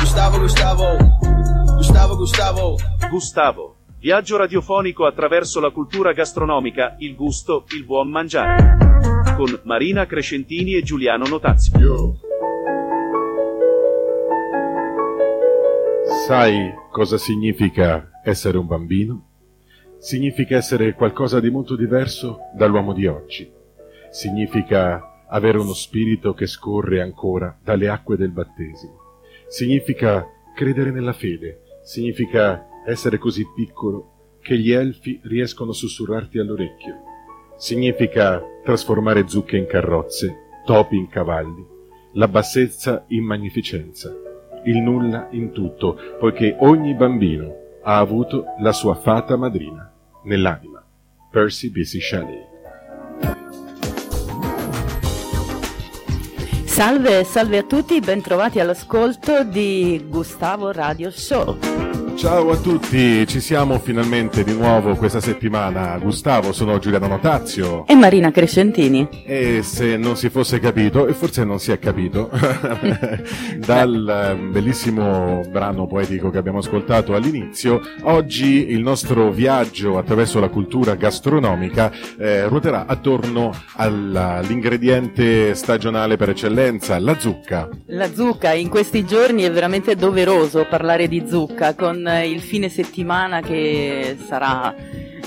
Gustavo, Gustavo, Gustavo, Gustavo. Gustavo. Viaggio radiofonico attraverso la cultura gastronomica, il gusto, il buon mangiare. Con Marina Crescentini e Giuliano Notazio. Sai cosa significa essere un bambino? Significa essere qualcosa di molto diverso dall'uomo di oggi. Significa avere uno spirito che scorre ancora dalle acque del battesimo. Significa credere nella fede. Significa essere così piccolo che gli elfi riescono a sussurrarti all'orecchio. Significa trasformare zucche in carrozze, topi in cavalli, la bassezza in magnificenza, il nulla in tutto, poiché ogni bambino ha avuto la sua fata madrina nell'anima. Percy B.C. Shelley. Salve, salve a tutti, bentrovati all'ascolto di Gustavo Radio Show. Ciao a tutti, ci siamo finalmente di nuovo questa settimana. Gustavo, sono Giuliano Notazio. E Marina Crescentini. E se non si fosse capito, e forse non si è capito, dal eh, bellissimo brano poetico che abbiamo ascoltato all'inizio, oggi il nostro viaggio attraverso la cultura gastronomica eh, ruoterà attorno all'ingrediente stagionale per eccellenza, la zucca. La zucca, in questi giorni è veramente doveroso parlare di zucca con il fine settimana che sarà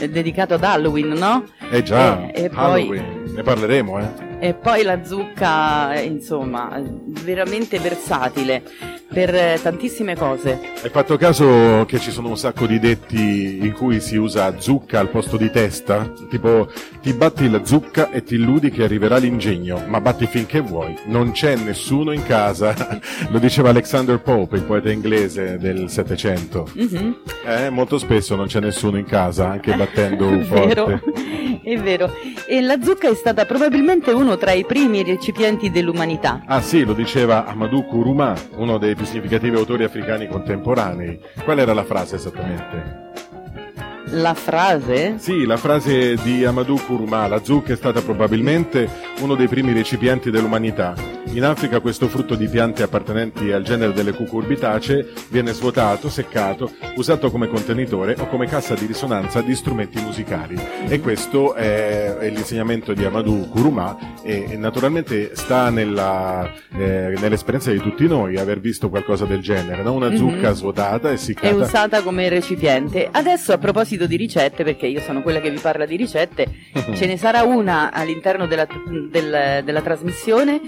dedicato ad Halloween, no? Eh già, e, e Halloween, poi, ne parleremo, eh. E poi la zucca, insomma, veramente versatile per tantissime cose. Hai fatto caso che ci sono un sacco di detti in cui si usa zucca al posto di testa? Tipo, ti batti la zucca e ti illudi che arriverà l'ingegno, ma batti finché vuoi, non c'è nessuno in casa. Lo diceva Alexander Pope, il poeta inglese del Settecento. Mm-hmm. Eh, molto spesso non c'è nessuno in casa, anche battendo forte. vero, è vero. E la zucca è stata probabilmente uno tra i primi recipienti dell'umanità. Ah sì, lo diceva Amadou Kourouma, uno dei più significativi autori africani contemporanei. Qual era la frase esattamente? La frase? Sì, la frase di Amadou Kourouma, la zucca è stata probabilmente uno dei primi recipienti dell'umanità. In Africa questo frutto di piante appartenenti al genere delle cucurbitacee viene svuotato, seccato, usato come contenitore o come cassa di risonanza di strumenti musicali. E questo è, è l'insegnamento di Amadou Kourouma e, e naturalmente sta nella, eh, nell'esperienza di tutti noi aver visto qualcosa del genere, no? una zucca Mhm. svuotata e È essiccata. usata come recipiente. Adesso a proposito di ricette, perché io sono quella che vi parla di ricette, ce ne sarà una all'interno della, del- della trasmissione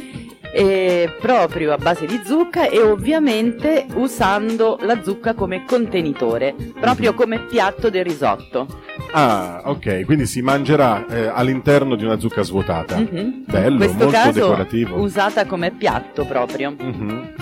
eh, proprio a base di zucca e ovviamente usando la zucca come contenitore, proprio come piatto del risotto. Ah, ok, quindi si mangerà eh, all'interno di una zucca svuotata. Mhm. Bello, In questo molto caso decorativo. usata come piatto proprio. Mhm.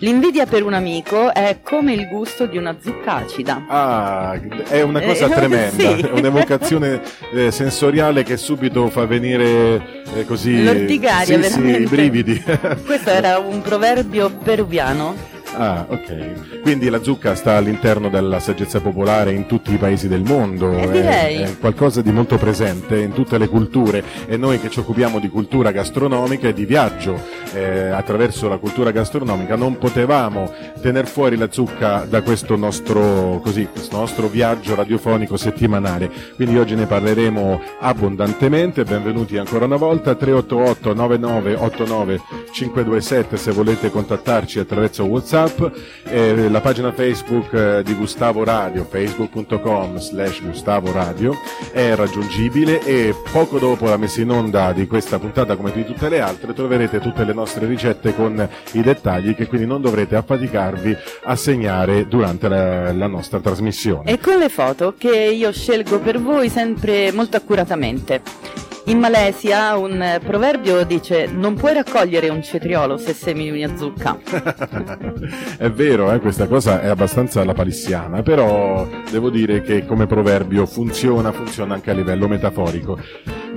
L'invidia per un amico è come il gusto di una zucca acida. Ah, è una cosa Eh, tremenda, sì. è un'evocazione eh, sensoriale che subito fa venire eh, così L'orticaria, sì, sì, veramente. i brividi. Questo era un proverbio peruviano. Ah, ok. Quindi la zucca sta all'interno della saggezza popolare in tutti i paesi del mondo, Eh, è- direi. è qualcosa di molto presente in tutte le culture e noi che ci occupiamo di cultura gastronomica e di viaggio eh, attraverso la cultura gastronomica non potevamo tener fuori la zucca da questo nostro, così, questo nostro viaggio radiofonico settimanale. Quindi oggi ne parleremo abbondantemente. Benvenuti ancora una volta 388 9989 527 se volete contattarci attraverso WhatsApp, eh, la pagina Facebook eh, di Gustavo Radio, facebook.com slash Gustavo Radio è raggiungibile e poco dopo la messa in onda di questa puntata come di tutte le altre troverete tutte le nostre ricette con i dettagli che quindi non dovrete affaticarvi a segnare durante la, la nostra trasmissione. E con le foto che io scelgo per voi sempre molto accuratamente. In Malesia un eh, proverbio dice non puoi raccogliere un cetriolo se semini una zucca. è vero, eh, questa cosa è abbastanza alla palissiana, però devo dire che come proverbio funziona, funziona anche a livello metaforico.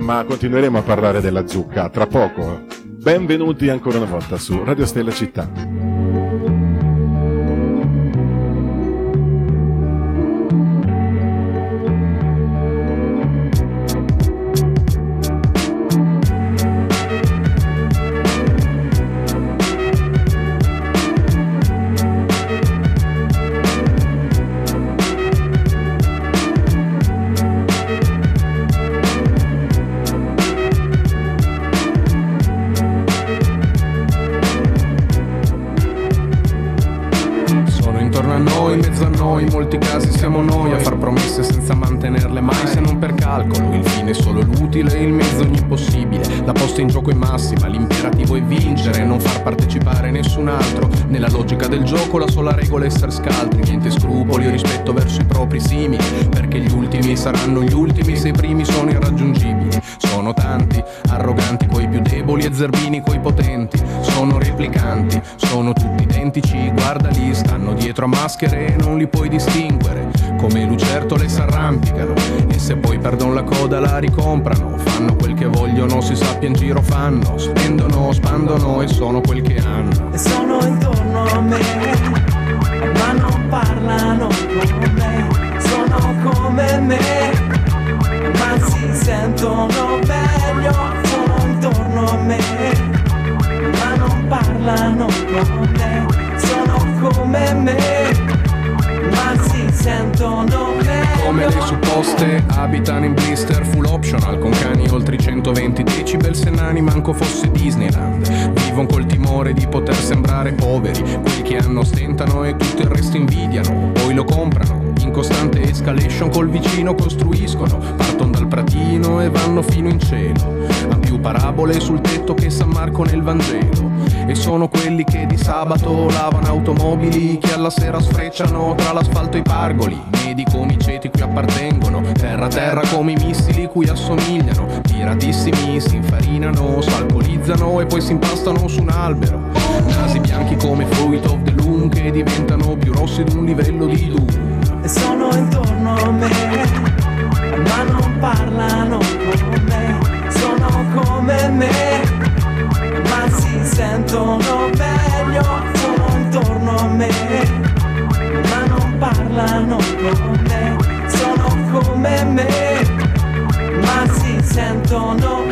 Ma continueremo a parlare della zucca tra poco. Benvenuti ancora una volta su Radio Stella Città. La regola è essere scaltri, niente scrupoli o rispetto verso i propri simili, perché gli ultimi saranno gli ultimi se i primi sono irraggiungibili. Sono tanti, arroganti coi più deboli e zerbini coi potenti. Sono replicanti, sono tutti identici, guarda lì, stanno dietro a maschere e non li puoi distinguere. Come lucertole s'arrampicano e se poi perdono la coda la ricomprano. Fanno quel che vogliono, si sappia in giro fanno. Spendono, spandono e sono quel che hanno. E sono intorno a me, parlano con me. Sono come me, ma si sentono meglio. Sono intorno a me, ma non parlano con me. Sono come me, ma si sentono meglio. Come le supposte abitano in blister full optional Con cani oltre i 120 decibel se nani manco fosse Disneyland. Vivono col timore di poter sembrare poveri Quelli che hanno stentano e tutto il resto invidiano. Poi lo comprano in costante escalation col vicino costruiscono Partono dal pratino e vanno fino in cielo. Han più parabole sul tetto che San Marco nel Vangelo E sono quelli che di sabato lavano automobili Che alla sera sfrecciano tra l'asfalto i pargoli. Medi come i ceti cui appartengono Terra terra come i missili cui assomigliano. Tiratissimi si infarinano, s'alcolizzano e poi si impastano su un albero. Nasi bianchi come fruit of the loom Che diventano più rossi di un livello di lume e sono intorno a me, ma non parlano con me, sono come me, sentono meglio, intorno a me, ma non parlano con me, sono come me, ma si sentono meglio.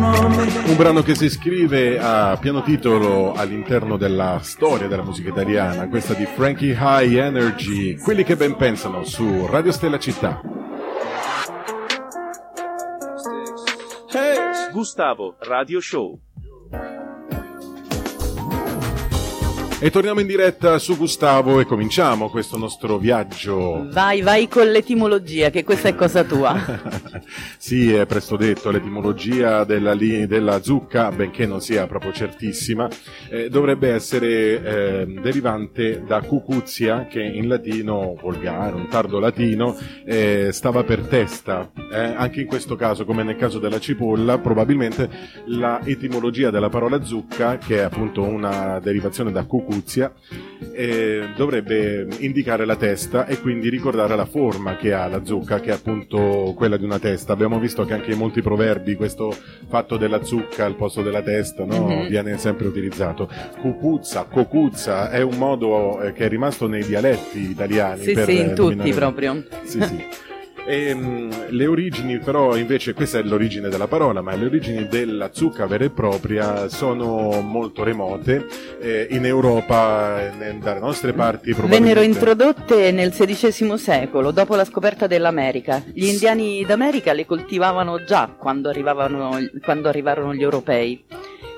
Un brano che si iscrive a piano titolo all'interno della storia della musica italiana, questa di Frankie High Energy, quelli che ben pensano su Radio Stella Città. Gustavo Radio Show. E torniamo in diretta su Gustavo e cominciamo questo nostro viaggio. Vai, vai con l'etimologia, che questa è cosa tua. sì, è presto detto, l'etimologia della, li- della zucca, benché non sia proprio certissima, eh, dovrebbe essere eh, derivante da cucuzia, che in latino volgare, un tardo latino, eh, stava per testa. Eh, anche in questo caso, come nel caso della cipolla, probabilmente la etimologia della parola zucca, che è appunto una derivazione da cucuzia, eh, dovrebbe indicare la testa e quindi ricordare la forma che ha la zucca, che è appunto quella di una testa. Abbiamo visto che anche in molti proverbi questo fatto della zucca al posto della testa no? Mhm. viene sempre utilizzato. Cucuzza, cocuzza è un modo eh, che è rimasto nei dialetti italiani. sì, per, sì, in tutti proprio. Sì, sì. Ehm, le origini però invece questa è l'origine della parola ma le origini della zucca vera e propria sono molto remote Eh, in Europa eh, dalle nostre parti Vennero probabilmente introdotte nel XVI secolo, dopo la scoperta dell'America. Gli indiani d'America le coltivavano già quando, arrivavano- quando arrivarono gli europei.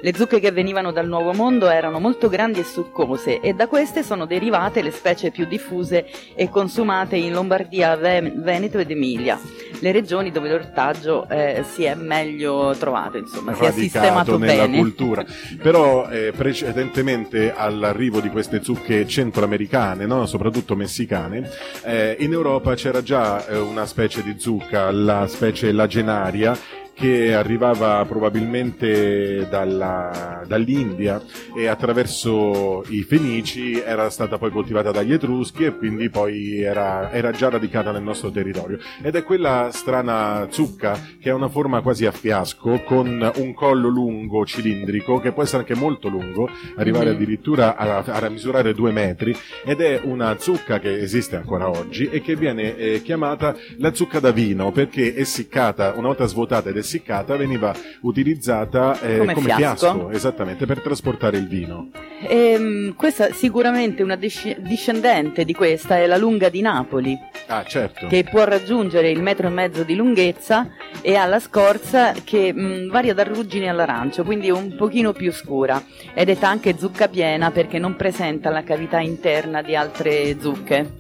Le zucche che venivano dal Nuovo Mondo erano molto grandi e succose e da queste sono derivate le specie più diffuse e consumate in Lombardia, Ve- Veneto ed Emilia, le regioni dove l'ortaggio eh, si è meglio trovato, insomma, si è sistemato nella bene. cultura però eh, precedentemente all'arrivo di queste zucche centroamericane no? soprattutto messicane eh, in Europa c'era già eh, una specie di zucca la specie lagenaria che arrivava probabilmente dalla- dall'India e attraverso i Fenici era stata poi coltivata dagli Etruschi e quindi poi era, era già radicata nel nostro territorio. Ed è quella strana zucca che ha una forma quasi a fiasco con un collo lungo, cilindrico, che può essere anche molto lungo, arrivare Mhm. addirittura a, a misurare due metri ed è una zucca che esiste ancora oggi e che viene eh, chiamata la zucca da vino perché essiccata, una volta svuotata ed essiccata, veniva utilizzata eh, Come come, fiasco. fiasco. esattamente, per trasportare il vino. Ehm, questa sicuramente una disci- discendente di questa è la lunga di Napoli, Ah, certo. che può raggiungere il metro e mezzo di lunghezza e ha la scorza che mh, varia dal ruggine all'arancio, quindi è un pochino più scura ed è anche zucca piena perché non presenta la cavità interna di altre zucche.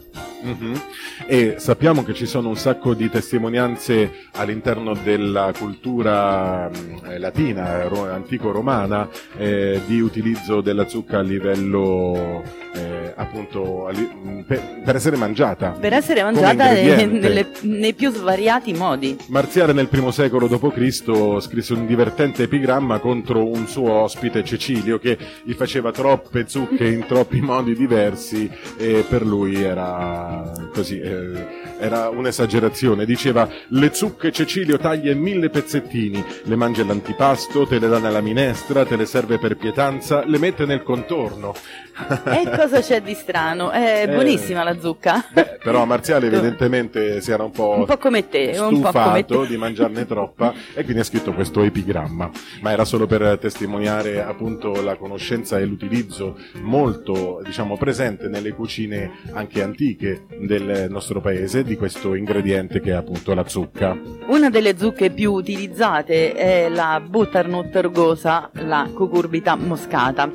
Mhm. E sappiamo che ci sono un sacco di testimonianze all'interno della cultura mh, eh, latina, ro- antico-romana, eh, di utilizzo della zucca a livello eh, appunto a li- mh, per, per essere mangiata. Per essere mangiata nelle- nei più svariati modi. Marziale nel primo secolo d.C. scrisse un divertente epigramma contro un suo ospite Cecilio che gli faceva troppe zucche in troppi modi diversi e per lui era così, eh, era un'esagerazione. Diceva le zucche Cecilio taglia in mille pezzettini, le mangia all'antipasto, te le dà nella minestra, te le serve per pietanza, le mette nel contorno. E cosa c'è di strano? È Eh. buonissima la zucca. Beh, però Marziale evidentemente si era un po', Un po' come te, po' come stufato te. di mangiarne troppa e quindi ha scritto questo epigramma. Ma era solo per testimoniare appunto la conoscenza e l'utilizzo molto, diciamo, presente nelle cucine anche antiche del nostro paese di questo ingrediente che è appunto la zucca. Una delle zucche più utilizzate è la butternut rugosa, la cucurbita moscata.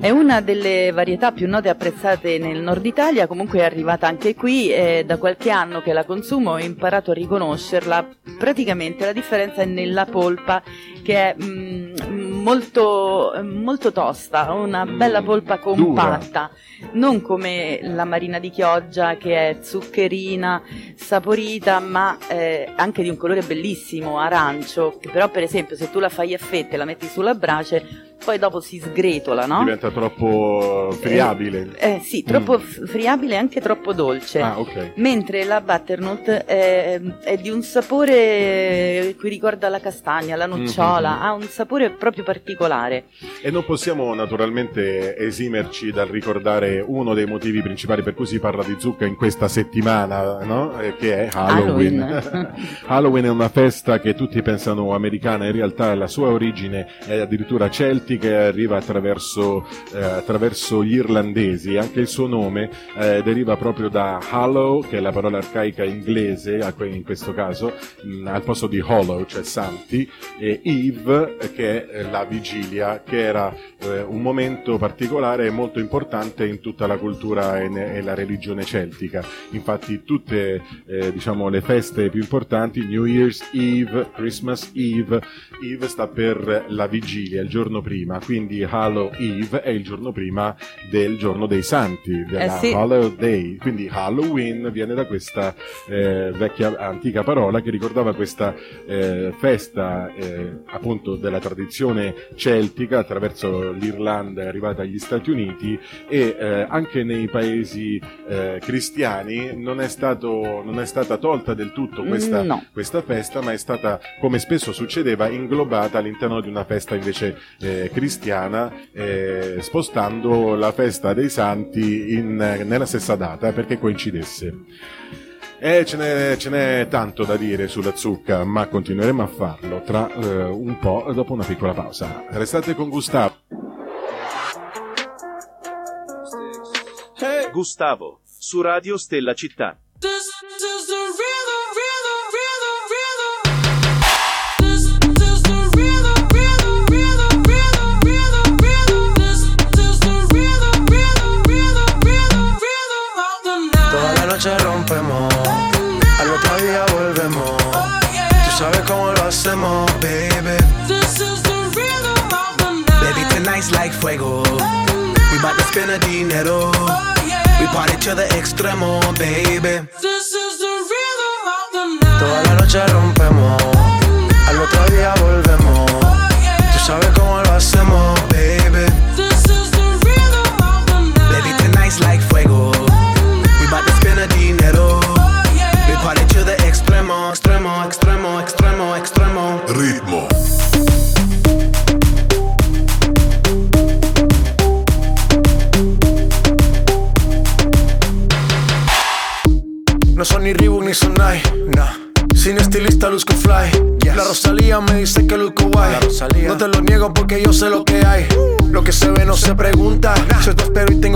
È una delle varietà più note e apprezzate nel nord Italia, comunque è arrivata anche qui e da qualche anno che la consumo ho imparato a riconoscerla. Praticamente la differenza è nella polpa che è mm, molto, molto tosta, una bella polpa compatta, non come la marina di Chioggia che è zuccherina, saporita, ma eh, anche di un colore bellissimo, arancio, che però per esempio se tu la fai a fette e la metti sulla brace, poi dopo si sgretola, no? Diventa troppo friabile. Eh sì, troppo Mm. friabile e anche troppo dolce. Ah, ok. Mentre la butternut è, è di un sapore che ricorda la castagna, la nocciola, Mhm. ha un sapore proprio particolare. E non possiamo naturalmente esimerci dal ricordare uno dei motivi principali per cui si parla di zucca in questa settimana, no? Eh, che è Halloween. Halloween. Halloween è una festa che tutti pensano americana, in realtà la sua origine è addirittura celtica e arriva attraverso, eh, attraverso gli irlandesi. Anche il suo nome eh, deriva proprio da hallow, che è la parola arcaica inglese, in questo caso, mh, al posto di hollow, cioè santi, e Eve, che è la vigilia, che era eh, un momento particolare e molto importante in tutta la cultura e, ne- e la religione celtica. Infatti tutte eh, diciamo, le feste più importanti, New Year's Eve, Christmas Eve, Eve sta per la vigilia, il giorno prima, quindi Hallow Eve è il giorno prima del giorno dei santi, della Eh sì. Hallow Day, quindi Halloween viene da questa eh, vecchia antica parola che ricordava questa eh, festa eh, appunto della tradizione celtica attraverso l'Irlanda è arrivata agli Stati Uniti e eh, anche nei paesi eh, cristiani non è, stato, non è stata tolta del tutto questa, No. questa festa ma è stata come spesso succedeva inglobata all'interno di una festa invece eh, cristiana eh, spostando la festa dei santi in- nella stessa data perché coincidesse. E ce n'è, ce n'è tanto da dire sulla zucca, ma continueremo a farlo tra eh, un po' dopo una piccola pausa. Restate con Gustavo. Gustavo, su Radio Stella Città. This is hacemos, baby. This is the rhythm of the night. Baby, tonight's like fuego. We bout to spend a dinero. We party to the extremo, baby. This is the rhythm of the night. Toda la noche rompemos, al otro día volvemos. Tú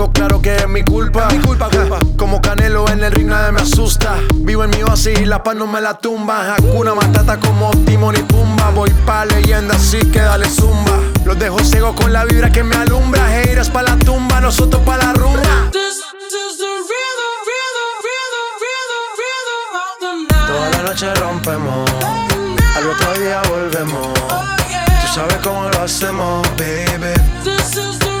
tengo claro que es mi culpa. Mi culpa, culpa. Como Canelo en el ring nadie me asusta. Vivo en mi oasis y la paz no me la tumba. Hakuna Matata como Timon y Pumba. Voy pa' leyenda así que dale zumba. Los dejo ciegos con la vibra que me alumbra. Haters pa' la tumba, nosotros pa' la rumba. Toda la noche rompemos, al otro día volvemos. Tú sabes cómo lo hacemos, baby. Baby,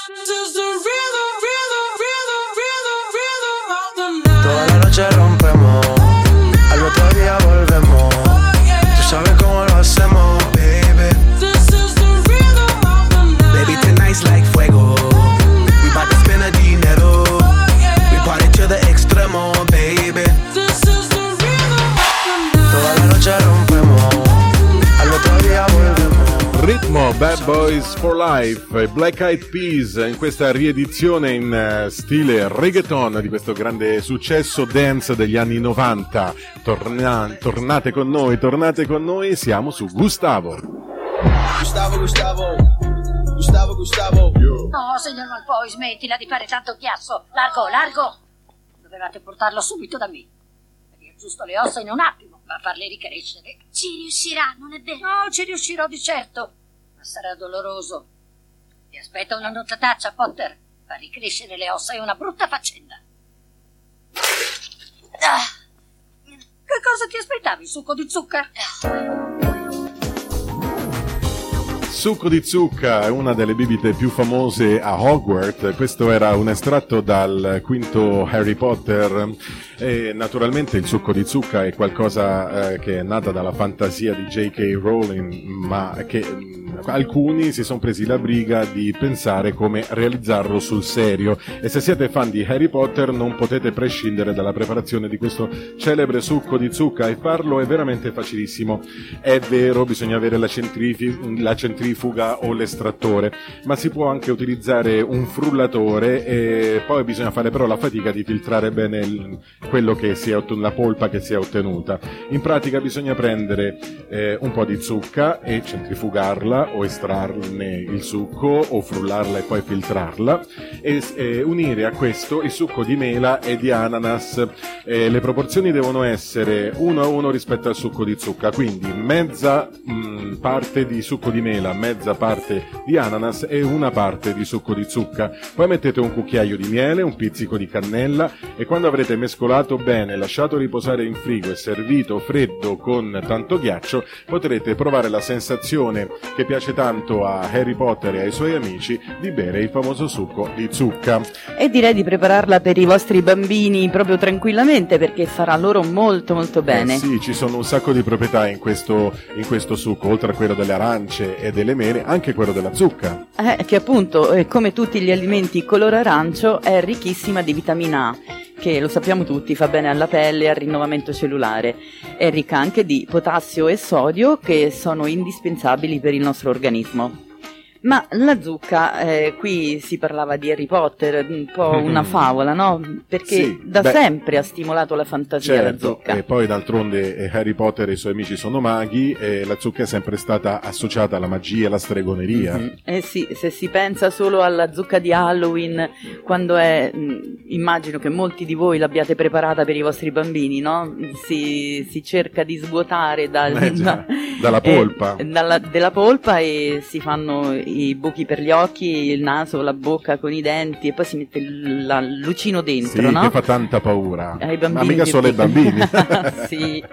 Bad Boys for Life e Black Eyed Peas in questa riedizione in eh, stile reggaeton di questo grande successo dance degli anni 90. Torna- tornate con noi, tornate con noi, siamo su Gustavo. Gustavo, Gustavo. Gustavo, Gustavo. No, signor Malfoy, smettila di fare tanto chiasso. Largo, largo. Dovevate portarlo subito da me. Perché giusto le ossa in un attimo, ma farle ricrescere. Ci riuscirà, non è vero? No, ci riuscirò di certo, ma sarà doloroso. Ti aspetta una notataccia, Potter. Far ricrescere le ossa è una brutta faccenda. Ah, che cosa ti aspettavi? Succo di zucca? Succo di zucca è una delle bibite più famose a Hogwarts. Questo era un estratto dal quinto Harry Potter. E naturalmente il succo di zucca è qualcosa eh, che è nata dalla fantasia di J.K. Rowling, ma che mh, alcuni si sono presi la briga di pensare come realizzarlo sul serio. E se siete fan di Harry Potter non potete prescindere dalla preparazione di questo celebre succo di zucca e farlo è veramente facilissimo. È vero, bisogna avere la, centrifi- la centrifuga o l'estrattore, ma si può anche utilizzare un frullatore e poi bisogna fare però la fatica di filtrare bene il- ottenuto, la polpa che si è ottenuta. In pratica bisogna prendere eh, un po' di zucca e centrifugarla o estrarne il succo o frullarla e poi filtrarla e eh, unire a questo il succo di mela e di ananas. Eh, le proporzioni devono essere 1 a 1 rispetto al succo di zucca, quindi mezza mh, parte di succo di mela, mezza parte di ananas e una parte di succo di zucca. Poi mettete un cucchiaio di miele, un pizzico di cannella e quando avrete mescolato bene, lasciato riposare in frigo e servito freddo con tanto ghiaccio, potrete provare la sensazione che piace tanto a Harry Potter e ai suoi amici di bere il famoso succo di zucca. E direi di prepararla per i vostri bambini proprio tranquillamente perché farà loro molto molto bene. Eh sì, ci sono un sacco di proprietà in questo, in questo succo, oltre a quello delle arance e delle mele, anche quello della zucca. Eh, che appunto, eh, come tutti gli alimenti color arancio, è ricchissima di vitamina A, che lo sappiamo tutti fa bene alla pelle e al rinnovamento cellulare. È ricca anche di potassio e sodio che sono indispensabili per il nostro organismo. Ma la zucca, eh, qui si parlava di Harry Potter, un po' una favola, no? Perché Sì, da beh, sempre ha stimolato la fantasia la Certo, zucca. e poi d'altronde eh, Harry Potter e i suoi amici sono maghi e la zucca è sempre stata associata alla magia e alla stregoneria. Mhm. Eh sì, se si pensa solo alla zucca di Halloween, quando è, mh, immagino che molti di voi l'abbiate preparata per i vostri bambini, no? Si, si cerca di svuotare dal- Eh già, da- dalla eh, polpa. dalla- della polpa e si fanno i buchi per gli occhi, il naso, la bocca con i denti e poi si mette il la- lucino dentro, Sì, no? che fa tanta paura. ai bambini Ma mica solo ai bambini. sì.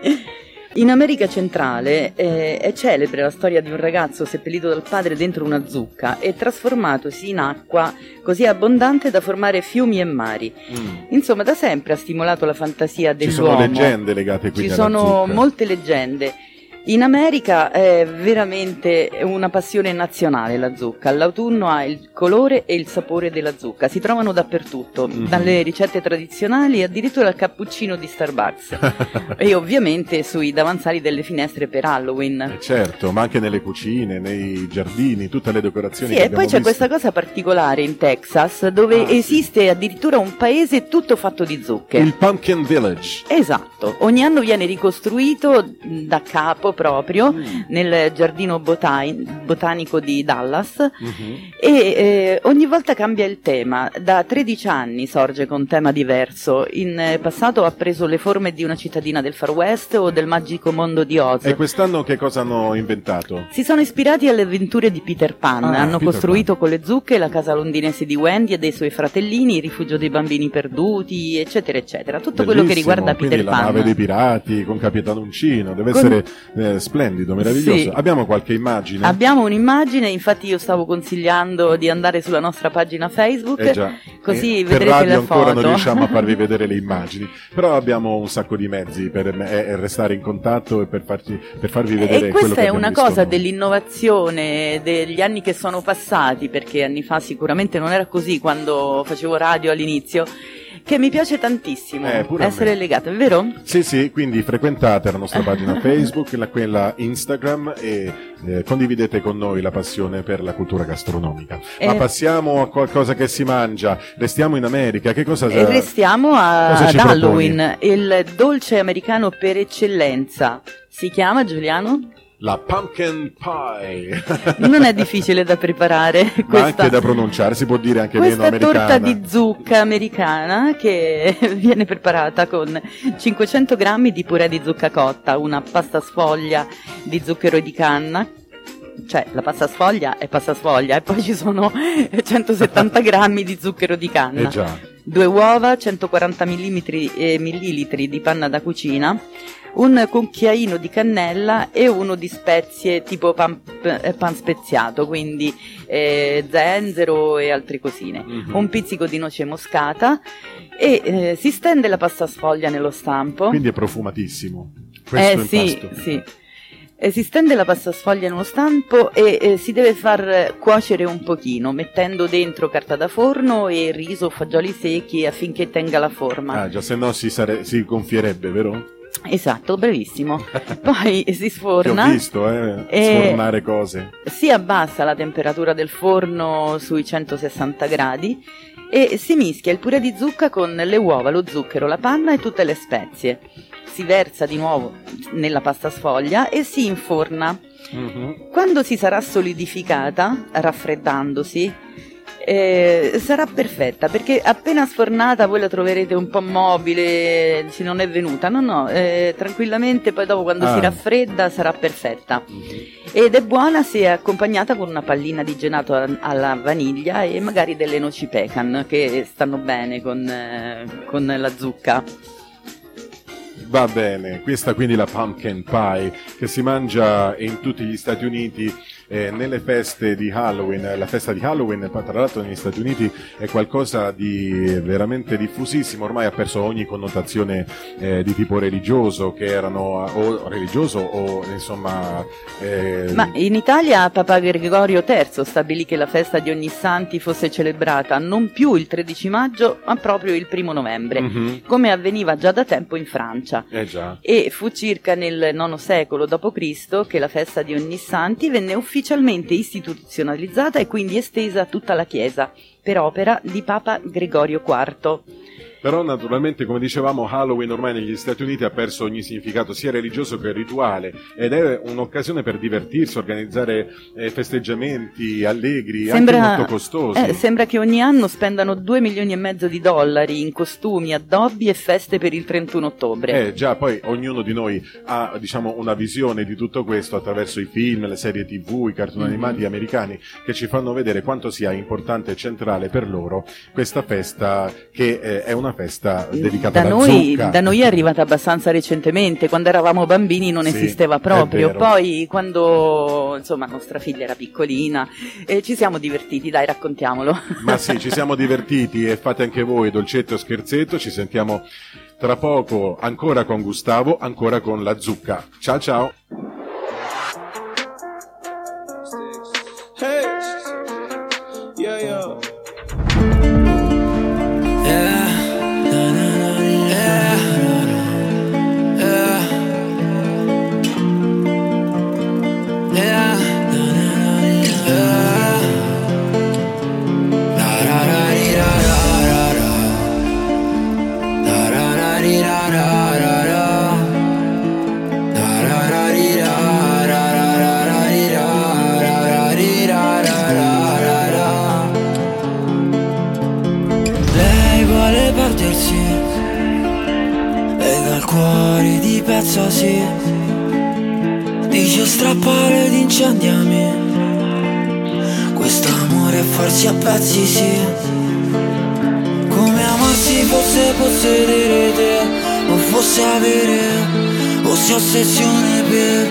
In America centrale eh, è celebre la storia di un ragazzo seppellito dal padre dentro una zucca e trasformatosi in acqua così abbondante da formare fiumi e mari. Mm. Insomma, da sempre ha stimolato la fantasia Ci dell'uomo. sono leggende legate Ci quindi alla sono zucca. molte leggende. In America è veramente una passione nazionale la zucca. All'autunno ha il colore e il sapore della zucca. Si trovano dappertutto, Mhm. dalle ricette tradizionali addirittura al cappuccino di Starbucks. e ovviamente sui davanzali delle finestre per Halloween. Eh, Certo, ma anche nelle cucine, nei giardini, tutte le decorazioni Sì, che e poi c'è visto. questa cosa particolare in Texas dove Ah, sì. esiste addirittura un paese tutto fatto di zucche. Il Pumpkin Village. Esatto, ogni anno viene ricostruito da capo proprio Mm. nel giardino botai- botanico di Dallas Mhm. e eh, ogni volta cambia il tema. Da 13 anni sorge con tema diverso. In eh, passato ha preso le forme di una cittadina del Far West o del magico mondo di Oz. E quest'anno che cosa hanno inventato? Si sono ispirati alle avventure di Peter Pan, Ah, hanno Peter costruito con le zucche la casa londinese di Wendy e dei suoi fratellini, il rifugio dei bambini perduti, eccetera, eccetera. Tutto quello che Bellissimo, riguarda quindi Peter la Pan. nave dei pirati con Capitano Uncino, deve Con- essere eh, splendido, meraviglioso. Sì. Abbiamo qualche immagine? Abbiamo un'immagine, infatti io stavo consigliando di andare sulla nostra pagina Facebook, Eh già. così Eh, per vedrete radio le ancora non riusciamo a farvi vedere le immagini, però abbiamo un sacco di mezzi per eh, restare in contatto e per, farci- per farvi vedere E questa è una cosa noi. dell'innovazione degli anni che sono passati, perché anni fa sicuramente non era così quando facevo radio all'inizio, che mi piace tantissimo Eh, essere è vero? Sì, sì, quindi frequentate la nostra pagina Facebook, la- quella Instagram e eh, condividete con noi la passione per la cultura gastronomica. Ma Eh. passiamo a qualcosa che si mangia. Restiamo in America. Che cosa E restiamo a- cosa ad ci proponi? Halloween, il dolce americano per eccellenza. Si chiama Giuliano? La pumpkin pie. Non è difficile da preparare. Ma questa- anche da pronunciare, si può dire anche meno Questa americana. torta di zucca americana che viene preparata con 500 grammi di purè di zucca cotta, una pasta sfoglia di zucchero di canna, cioè la pasta sfoglia è pasta sfoglia e poi ci sono 170 grammi di zucchero di canna, Eh già. Due uova, 140 millimetri- eh, millilitri di panna da cucina, un cucchiaino di cannella e uno di spezie tipo pan, eh, pan speziato, quindi eh, zenzero e altre cosine Mhm. un pizzico di noce moscata e eh, si stende la pasta sfoglia nello stampo. Quindi è profumatissimo. Questo eh sì, impasto. sì. Si stende la pasta sfoglia nello stampo e eh, si deve far cuocere un pochino, mettendo dentro carta da forno e riso o fagioli secchi affinché tenga la forma. Ah, già, se no si, sare- si gonfierebbe, vero? Esatto, bravissimo. Poi si sforna. ho visto, eh, sfornare cose. si abbassa la temperatura del forno sui 160 gradi e si mischia il purè di zucca con le uova, lo zucchero, la panna e tutte le spezie. Si versa di nuovo nella pasta sfoglia e si inforna. Mhm. Quando si sarà solidificata, raffreddandosi, eh, sarà perfetta perché appena sfornata voi la troverete un po' mobile, se non è venuta. No, no, eh, tranquillamente poi dopo quando Ah. si raffredda sarà perfetta. Ed è buona se è accompagnata con una pallina di gelato alla vaniglia e magari delle noci pecan che stanno bene con, eh, con la zucca. Va bene, questa quindi la pumpkin pie che si mangia in tutti gli Stati Uniti eh, nelle feste di Halloween. La festa di Halloween, tra l'altro negli Stati Uniti, è qualcosa di veramente diffusissimo, ormai ha perso ogni connotazione eh, di tipo religioso, che erano o religioso o insomma... Eh... Ma in Italia Papa Gregorio III stabilì che la festa di Ognissanti fosse celebrata non più il 13 maggio, ma proprio il primo novembre, mm-hmm. come avveniva già da tempo in Francia. Eh e fu circa nel IX secolo d.C. che la festa di Ognissanti venne ufficialmente istituzionalizzata e quindi estesa a tutta la Chiesa, per opera di Papa Gregorio IV. Però naturalmente, come dicevamo, Halloween ormai negli Stati Uniti ha perso ogni significato sia religioso che rituale ed è un'occasione per divertirsi, organizzare eh, festeggiamenti allegri, sembra, anche molto costosi. Eh, sembra che ogni anno spendano 2 milioni e mezzo di dollari in costumi, addobbi e feste per il 31 ottobre. Eh già, poi ognuno di noi ha diciamo una visione di tutto questo attraverso i film, le serie tv, i cartoni mm-hmm. animati americani che ci fanno vedere quanto sia importante e centrale per loro questa festa che eh, è una una festa dedicata da alla noi, zucca. Da noi è arrivata abbastanza recentemente, quando eravamo bambini non sì, esisteva proprio, poi quando insomma nostra figlia era piccolina eh, ci siamo divertiti, dai raccontiamolo. Ma sì, ci siamo divertiti e fate anche voi dolcetto o scherzetto, ci sentiamo tra poco ancora con Gustavo, ancora con la zucca. Ciao ciao! Pezzo sì. Dice strappare ed incendiami. Quest'amore farsi a pezzi sì. Come amarsi fosse possedere te O fosse avere Fosse ossessione per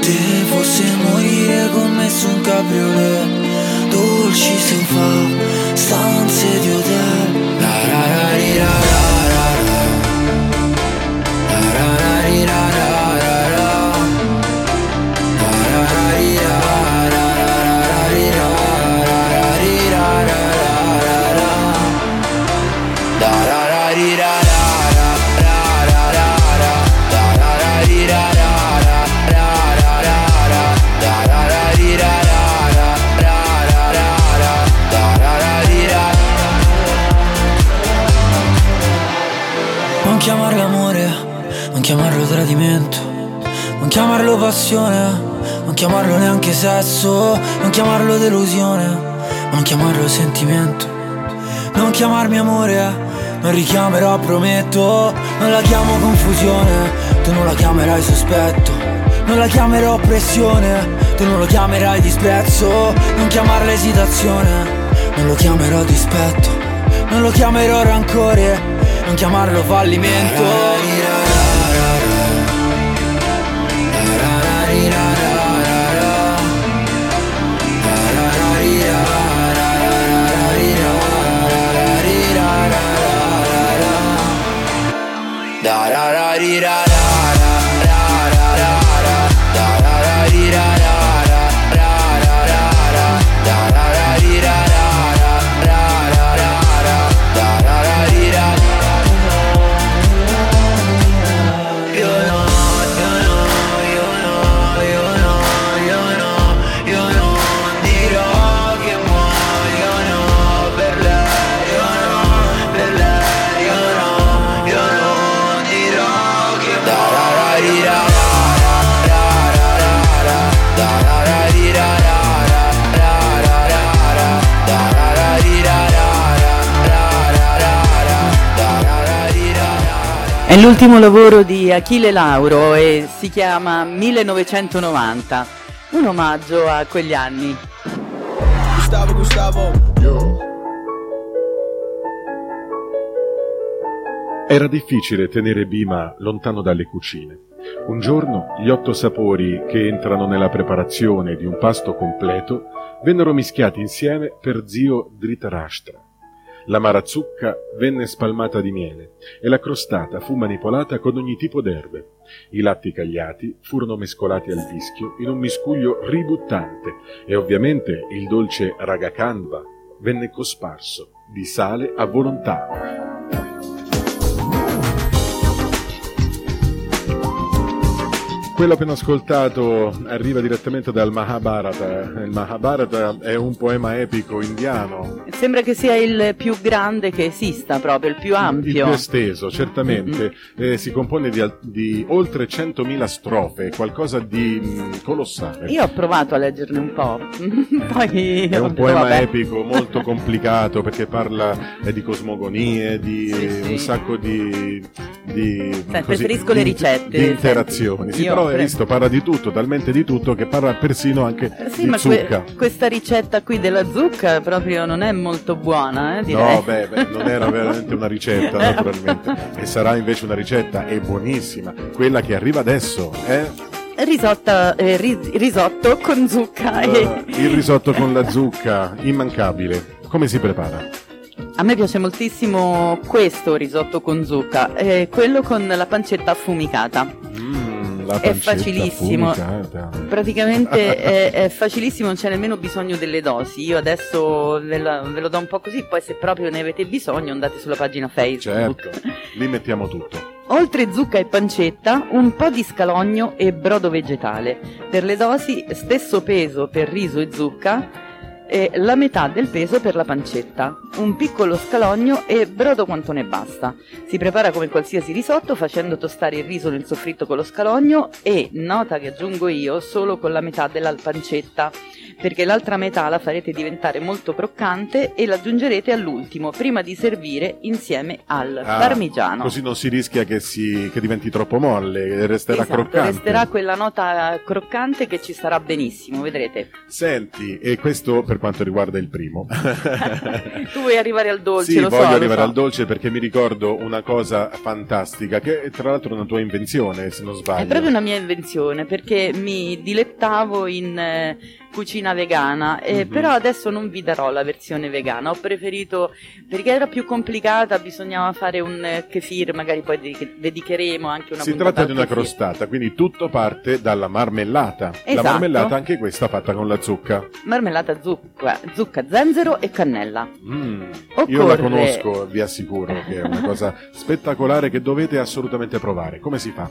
te Fosse morire con me un cabriolet Dolci sofà Stanze di hotel made out chiamarlo tradimento, non chiamarlo passione, non chiamarlo neanche sesso, non chiamarlo delusione, non chiamarlo sentimento, non chiamarmi amore, non richiamerò, prometto, non la chiamo confusione, tu non la chiamerai sospetto, non la chiamerò pressione, tu non lo chiamerai disprezzo, non chiamarla esitazione, non lo chiamerò dispetto, non lo chiamerò rancore non chiamarlo fallimento l'ultimo lavoro di Achille Lauro e si chiama 1990, un omaggio a quegli anni. Gustavo, Gustavo. Yo. Era difficile tenere Bima lontano dalle cucine. Un giorno gli otto sapori che entrano nella preparazione di un pasto completo vennero mischiati insieme per zio Dhritarashtra. La marazzucca venne spalmata di miele e la crostata fu manipolata con ogni tipo d'erbe. I latti cagliati furono mescolati al vischio in un miscuglio ributtante e ovviamente il dolce ragakandva venne cosparso di sale a volontà. Quello appena ascoltato arriva direttamente dal Mahabharata. Il Mahabharata è un poema epico indiano. Sembra che sia il più grande che esista, proprio il più ampio. Il più esteso, certamente. Mm-hmm. Eh, si compone di, di, oltre 100.000 strofe, qualcosa di mh, colossale. Io ho provato a leggerne un po'. Poi, è un poema vabbè. epico molto complicato perché parla eh, di cosmogonie, di Sì, sì. un sacco di. di Senti, preferisco le di- ricette, Di interazioni. Sì, Io hai visto, parla di tutto, talmente di tutto che parla persino anche Sì, di ma que- zucca. questa ricetta qui della zucca proprio non è molto buona, eh, direi. No, beh, beh, non era veramente una ricetta, naturalmente. E sarà invece una ricetta e buonissima. Quella che arriva adesso è Risotta- eh, ri- risotto con zucca eh, il risotto con la zucca, immancabile. Come si prepara? A me piace moltissimo questo risotto con zucca, eh, quello con la pancetta affumicata. Mm, la È facilissimo. affumicata. Praticamente è, è facilissimo, non c'è nemmeno bisogno delle dosi. Io adesso ve, la- ve lo do un po' così, poi se proprio ne avete bisogno andate sulla pagina Facebook. Certo, lì mettiamo tutto. Oltre zucca e pancetta, un po' di scalogno e brodo vegetale. Per le dosi, stesso peso per riso e zucca e la metà del peso per la pancetta. Un piccolo scalogno e brodo quanto ne basta. Si prepara come qualsiasi risotto facendo tostare il riso nel soffritto con lo scalogno e, nota che aggiungo io, solo con la metà della pancetta, perché l'altra metà la farete diventare molto croccante e l'aggiungerete all'ultimo, prima di servire insieme al Ah, parmigiano. Così non si rischia che, si, che diventi troppo molle, resterà Esatto, croccante. resterà quella nota croccante che ci starà benissimo, vedrete. Senti, e questo per quanto riguarda il primo. Tu vuoi arrivare al dolce, sì, lo voglio so, lo arrivare so. al dolce perché mi ricordo una cosa fantastica, che è tra l'altro una tua invenzione, se non sbaglio. È proprio una mia invenzione perché mi dilettavo in eh, cucina vegana, e Mhm. però adesso non vi darò la versione vegana, ho preferito perché era più complicata, bisognava fare un eh, kefir, magari poi de- dedicheremo anche una Si tratta di una kefir. crostata, quindi tutto parte dalla marmellata. La Esatto. marmellata anche questa fatta con la zucca. Marmellata zucca, zucca, zenzero e cannella. Mm, Io la Occorre- conosco, vi assicuro che è una cosa spettacolare che dovete assolutamente provare. Come si fa?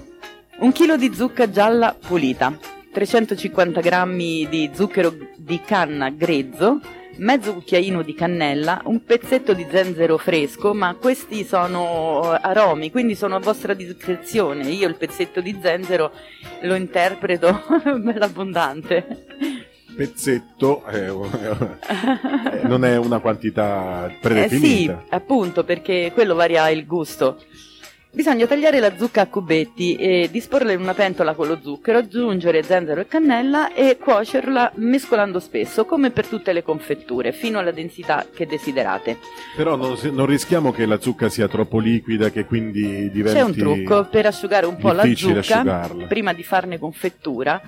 Un chilo di zucca gialla pulita, 350 grammi di zucchero di canna grezzo, mezzo cucchiaino di cannella, un pezzetto di zenzero fresco, ma questi sono eh, aromi, quindi sono a vostra discrezione. Io il pezzetto di zenzero lo interpreto bello abbondante. Pezzetto eh, eh, non è una quantità Eh sì, predefinita. appunto, perché quello varia il gusto. Bisogna tagliare la zucca a cubetti e disporla in una pentola con lo zucchero, aggiungere zenzero e cannella e cuocerla mescolando spesso, come per tutte le confetture, fino alla densità che desiderate. Però non, non rischiamo che la zucca sia troppo liquida, che quindi diventi... C'è un trucco per asciugare un po' la zucca asciugarla. prima di farne confettura.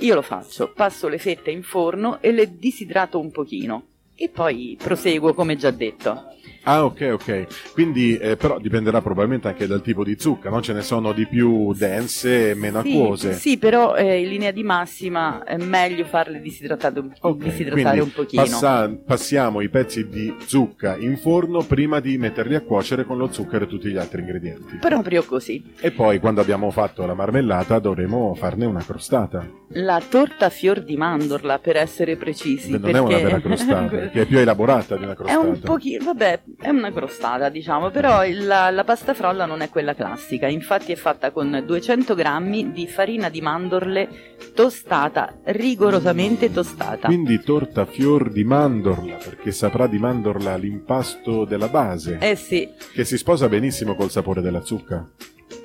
Io lo faccio, passo le fette in forno e le disidrato un pochino e poi proseguo come già detto. Ah, ok, ok. Quindi, eh, però dipenderà probabilmente anche dal tipo di zucca, no? Ce ne sono di più dense e meno Sì, acquose. Sì, però eh, in linea di massima è meglio farle disidratare, un- Ok, disidratare un pochino. passa- passiamo i pezzi di zucca in forno prima di metterli a cuocere con lo zucchero e tutti gli altri ingredienti. Proprio così. E poi, quando abbiamo fatto la marmellata, dovremo farne una crostata. La torta fior di mandorla, per essere precisi. non è perché una vera crostata, che è più elaborata di una È crostata. un pochino, vabbè, è una crostata, diciamo, però la, la pasta frolla non è quella classica, infatti è fatta con 200 grammi di farina di mandorle tostata, rigorosamente tostata. Quindi torta fior di mandorla, perché saprà di mandorla l'impasto della base, Eh sì, che si sposa benissimo col sapore della zucca.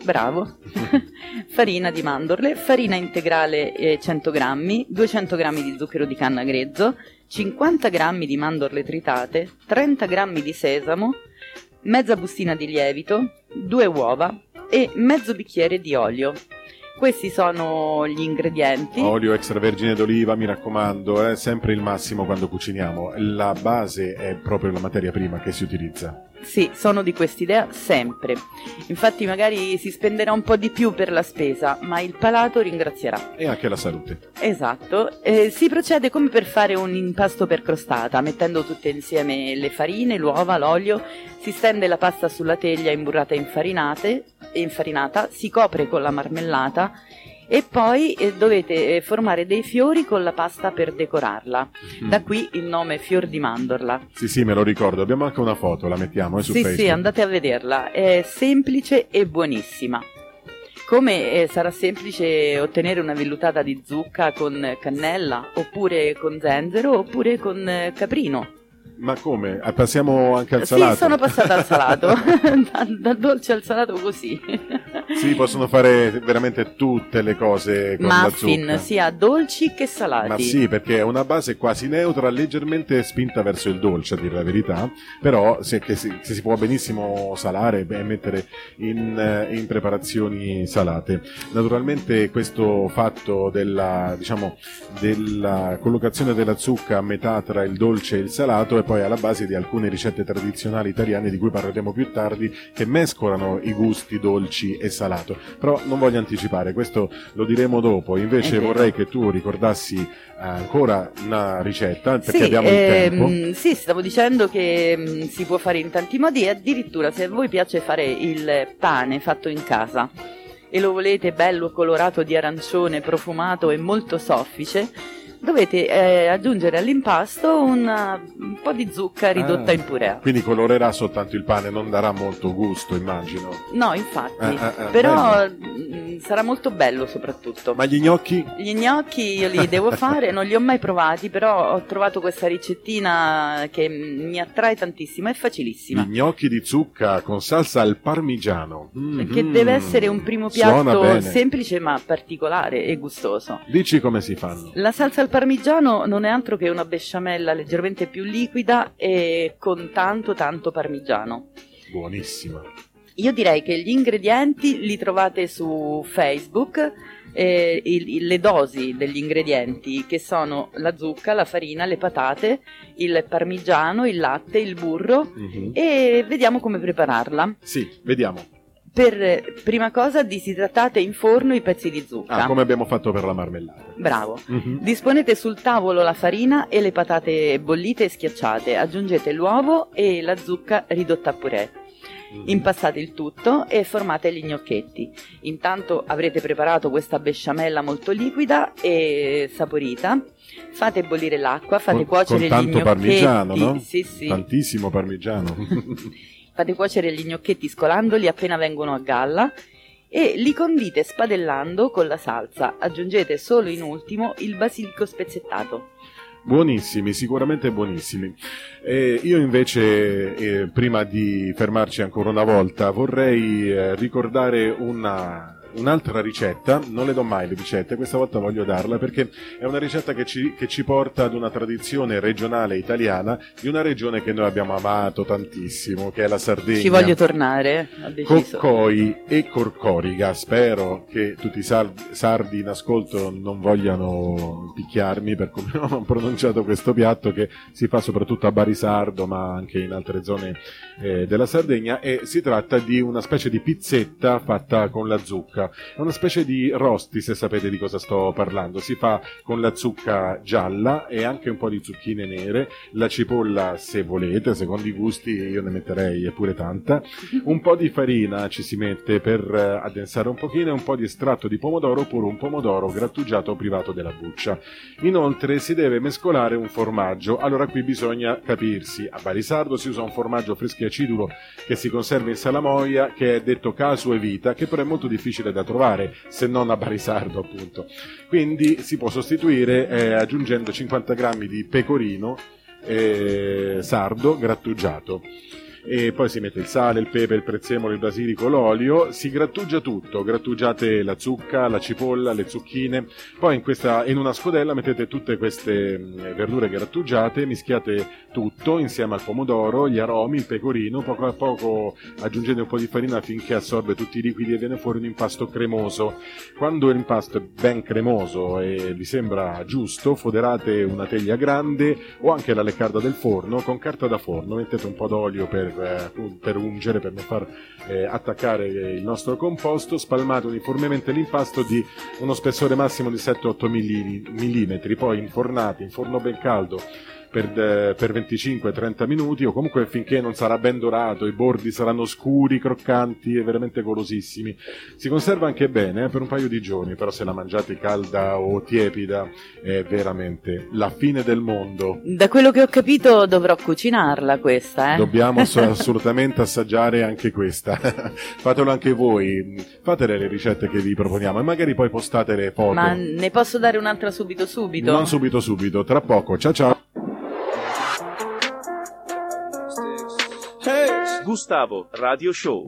bravo. farina di mandorle, farina integrale eh, 100 grammi, 200 grammi di zucchero di canna grezzo, 50 grammi di mandorle tritate, 30 grammi di sesamo, mezza bustina di lievito, due uova e mezzo bicchiere di olio. Questi sono gli ingredienti. Olio extravergine d'oliva, mi raccomando, è sempre il massimo quando cuciniamo. La base è proprio la materia prima che si utilizza. Sì, sono di quest'idea sempre. Infatti magari si spenderà un po' di più per la spesa, ma il palato ringrazierà. E anche la salute. Esatto. Eh, si procede come per fare un impasto per crostata, mettendo tutte insieme le farine, l'uova, l'olio, si stende la pasta sulla teglia imburrata e e infarinata, si copre con la marmellata e poi eh, dovete eh, formare dei fiori con la pasta per decorarla. Mm. Da qui il nome fior di mandorla. Sì, sì, me lo ricordo. Abbiamo anche una foto, la mettiamo eh, su Sì, Facebook. sì, andate a vederla, è semplice e buonissima. Come eh, sarà semplice ottenere una vellutata di zucca con cannella, oppure con zenzero, oppure con eh, caprino. Ma come? Ah, Passiamo anche al salato? Sì, sono passata al salato, da- dal dolce al salato così. Si possono fare veramente tutte le cose con la Muffin, zucca. sia dolci che salati. Ma sì, perché è una base quasi neutra, leggermente spinta verso il dolce, a dire la verità, però se, si, se si può benissimo salare e mettere in, eh, in preparazioni salate. Naturalmente questo fatto della, diciamo, della collocazione della zucca a metà tra il dolce e il salato è poi alla base di alcune ricette tradizionali italiane di cui parleremo più tardi, che mescolano i gusti dolci e salato. Però non voglio anticipare, questo lo diremo dopo. Invece vorrei che tu ricordassi ancora una ricetta, perché Sì, abbiamo il tempo. ehm, sì, stavo dicendo che mm, si può fare in tanti modi e addirittura se a voi piace fare il pane fatto in casa e lo volete bello colorato di arancione, profumato e molto soffice, dovete eh, aggiungere all'impasto una- un po' di zucca ridotta Ah. in purea. Quindi colorerà soltanto il pane, non darà molto gusto, immagino. No, infatti, Ah, ah, però mm, sarà molto bello soprattutto. Ma gli gnocchi? Gli gnocchi io li devo fare, non li ho mai provati, però ho trovato questa ricettina che mi attrae tantissimo, è facilissima. Gli gnocchi di zucca con salsa al parmigiano. Mm, Che mm. deve essere un primo piatto semplice ma particolare e gustoso. Dici come si fanno? La salsa al parmigiano non è altro che una besciamella leggermente più liquida e con tanto tanto parmigiano. Buonissima. Io direi che gli ingredienti li trovate su Facebook, eh, il- il- le dosi degli ingredienti che sono la zucca, la farina, le patate, il parmigiano, il latte, il burro Mhm. e vediamo come prepararla. Sì, vediamo. Per prima cosa disidratate in forno i pezzi di zucca. Ah, come abbiamo fatto per la marmellata. Bravo. Mhm. Disponete sul tavolo la farina e le patate bollite e schiacciate, aggiungete l'uovo e la zucca ridotta a purè. Mhm. Impastate il tutto e formate gli gnocchetti. Intanto avrete preparato questa besciamella molto liquida e saporita. Fate bollire l'acqua, fate con, cuocere con gli tanto gnocchetti. parmigiano, no? Sì, sì. Tantissimo parmigiano. Fate cuocere gli gnocchetti scolandoli appena vengono a galla e li condite spadellando con la salsa. Aggiungete solo in ultimo il basilico spezzettato. Buonissimi, sicuramente buonissimi. Eh, io invece, eh, prima di fermarci ancora una volta, vorrei eh, ricordare una, un'altra ricetta. Non le do mai le ricette, questa volta voglio darla perché è una ricetta che ci, che ci porta ad una tradizione regionale italiana di una regione che noi abbiamo amato tantissimo, che è la Sardegna. Ci voglio tornare, ho deciso. Coccoi e Corcoriga. Spero che tutti i sar- sardi in ascolto non vogliano picchiarmi per come ho pronunciato questo piatto che si fa soprattutto a Barisardo ma anche in altre zone eh, della Sardegna e si tratta di una specie di pizzetta fatta con la zucca. È una specie di rosti se sapete di cosa sto parlando. Si fa con la zucca gialla e anche un po' di zucchine nere, la cipolla se volete, secondo i gusti io ne metterei pure tanta. Un po' di farina ci si mette per eh, addensare un pochino e un po' di estratto di pomodoro oppure un pomodoro grattugiato privato della buccia. Inoltre si deve mescolare un formaggio, allora qui bisogna capirsi, a Barisardo si usa un formaggio fresco e acidulo che si conserva in salamoia che è detto casu e vita, che però è molto difficile da trovare se non a Barisardo appunto. Quindi si può sostituire eh, aggiungendo 50 grammi di pecorino eh, sardo grattugiato. E poi si mette il sale, il pepe, il prezzemolo, il basilico, l'olio, si grattugia tutto, grattugiate la zucca, la cipolla, le zucchine, poi in, questa, in una scodella mettete tutte queste mh, verdure grattugiate, mischiate tutto insieme al pomodoro, gli aromi, il pecorino, poco a poco aggiungete un po' di farina finché assorbe tutti i liquidi e viene fuori un impasto cremoso. Quando l'impasto è ben cremoso e vi sembra giusto, foderate una teglia grande o anche la leccarda del forno con carta da forno, mettete un po' d'olio per, eh, per ungere, per non far eh, attaccare il nostro composto, spalmate uniformemente l'impasto di uno spessore massimo di 7-8 mm, poi infornate in forno ben caldo per, per 25-30 minuti o comunque finché non sarà ben dorato, i bordi saranno scuri, croccanti e veramente golosissimi. Si conserva anche bene eh, per un paio di giorni, però se la mangiate calda o tiepida è veramente la fine del mondo. Da quello che ho capito dovrò cucinarla questa, eh? Dobbiamo ass- assolutamente assaggiare anche questa. Fatelo anche voi, fatele le ricette che vi proponiamo e magari poi postate le foto. Ma ne posso dare un'altra subito subito? Non subito subito, tra poco. Ciao ciao. Gustavo, Radio Show.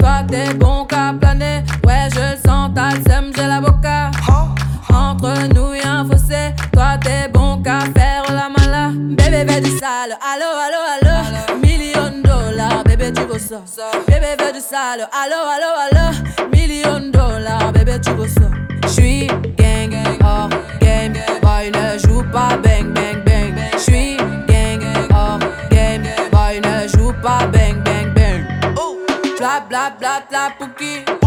Toi t'es bon qu'à planer, ouais je sens, t'as le j'ai la boca. Entre nous y'a un fossé, toi t'es bon qu'à faire la mala. Bébé veut du sale, allo allo allo, million dollars, bébé tu veux ça. Bébé du sale, allo allo allo, million dollars, bébé tu veux. J'suis gang, hors game, boy ne joue pas bang bang bang. J'suis gang, hors game, boy ne joue pas bang bang bang. Bla bla bla la pouki.